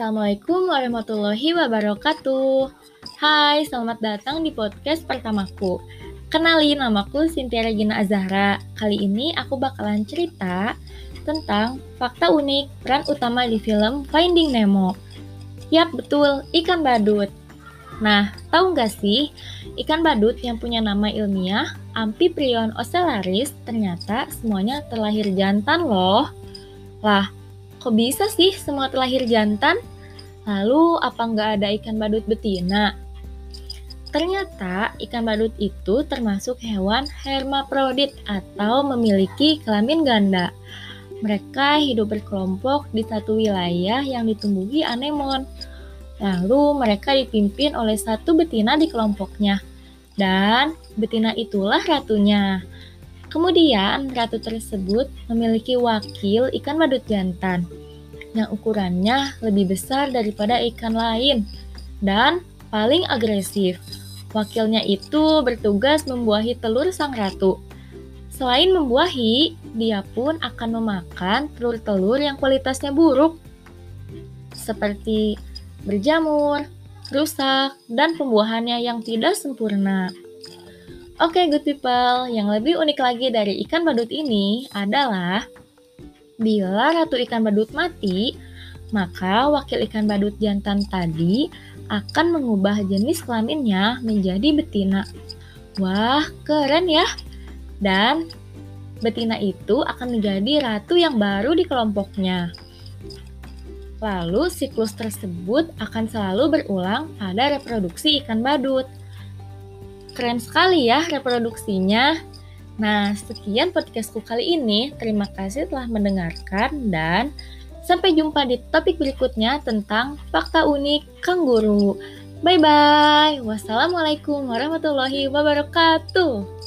Assalamualaikum warahmatullahi wabarakatuh. Hai, selamat datang di podcast pertamaku. Kenalin, namaku Cynthia Regina Azahra. Kali ini aku bakalan cerita tentang fakta unik peran utama di film Finding Nemo. Yap, betul, ikan badut. Nah, tahu nggak sih, ikan badut yang punya nama ilmiah Amphiprion ocellaris ternyata semuanya terlahir jantan loh. Lah, Kok bisa sih semua terlahir jantan? Lalu apa nggak ada ikan badut betina? Ternyata ikan badut itu termasuk hewan hermaprodit atau memiliki kelamin ganda. Mereka hidup berkelompok di satu wilayah yang ditumbuhi anemon. Lalu mereka dipimpin oleh satu betina di kelompoknya. Dan betina itulah ratunya. Kemudian, ratu tersebut memiliki wakil ikan badut jantan yang ukurannya lebih besar daripada ikan lain dan paling agresif. Wakilnya itu bertugas membuahi telur sang ratu. Selain membuahi, dia pun akan memakan telur-telur yang kualitasnya buruk, seperti berjamur, rusak, dan pembuahannya yang tidak sempurna. Oke, okay, good people. Yang lebih unik lagi dari ikan badut ini adalah bila ratu ikan badut mati, maka wakil ikan badut jantan tadi akan mengubah jenis kelaminnya menjadi betina. Wah, keren ya. Dan betina itu akan menjadi ratu yang baru di kelompoknya. Lalu siklus tersebut akan selalu berulang pada reproduksi ikan badut. Keren sekali ya reproduksinya. Nah, sekian podcastku kali ini. Terima kasih telah mendengarkan dan sampai jumpa di topik berikutnya tentang fakta unik kanguru. Bye bye. Wassalamualaikum warahmatullahi wabarakatuh.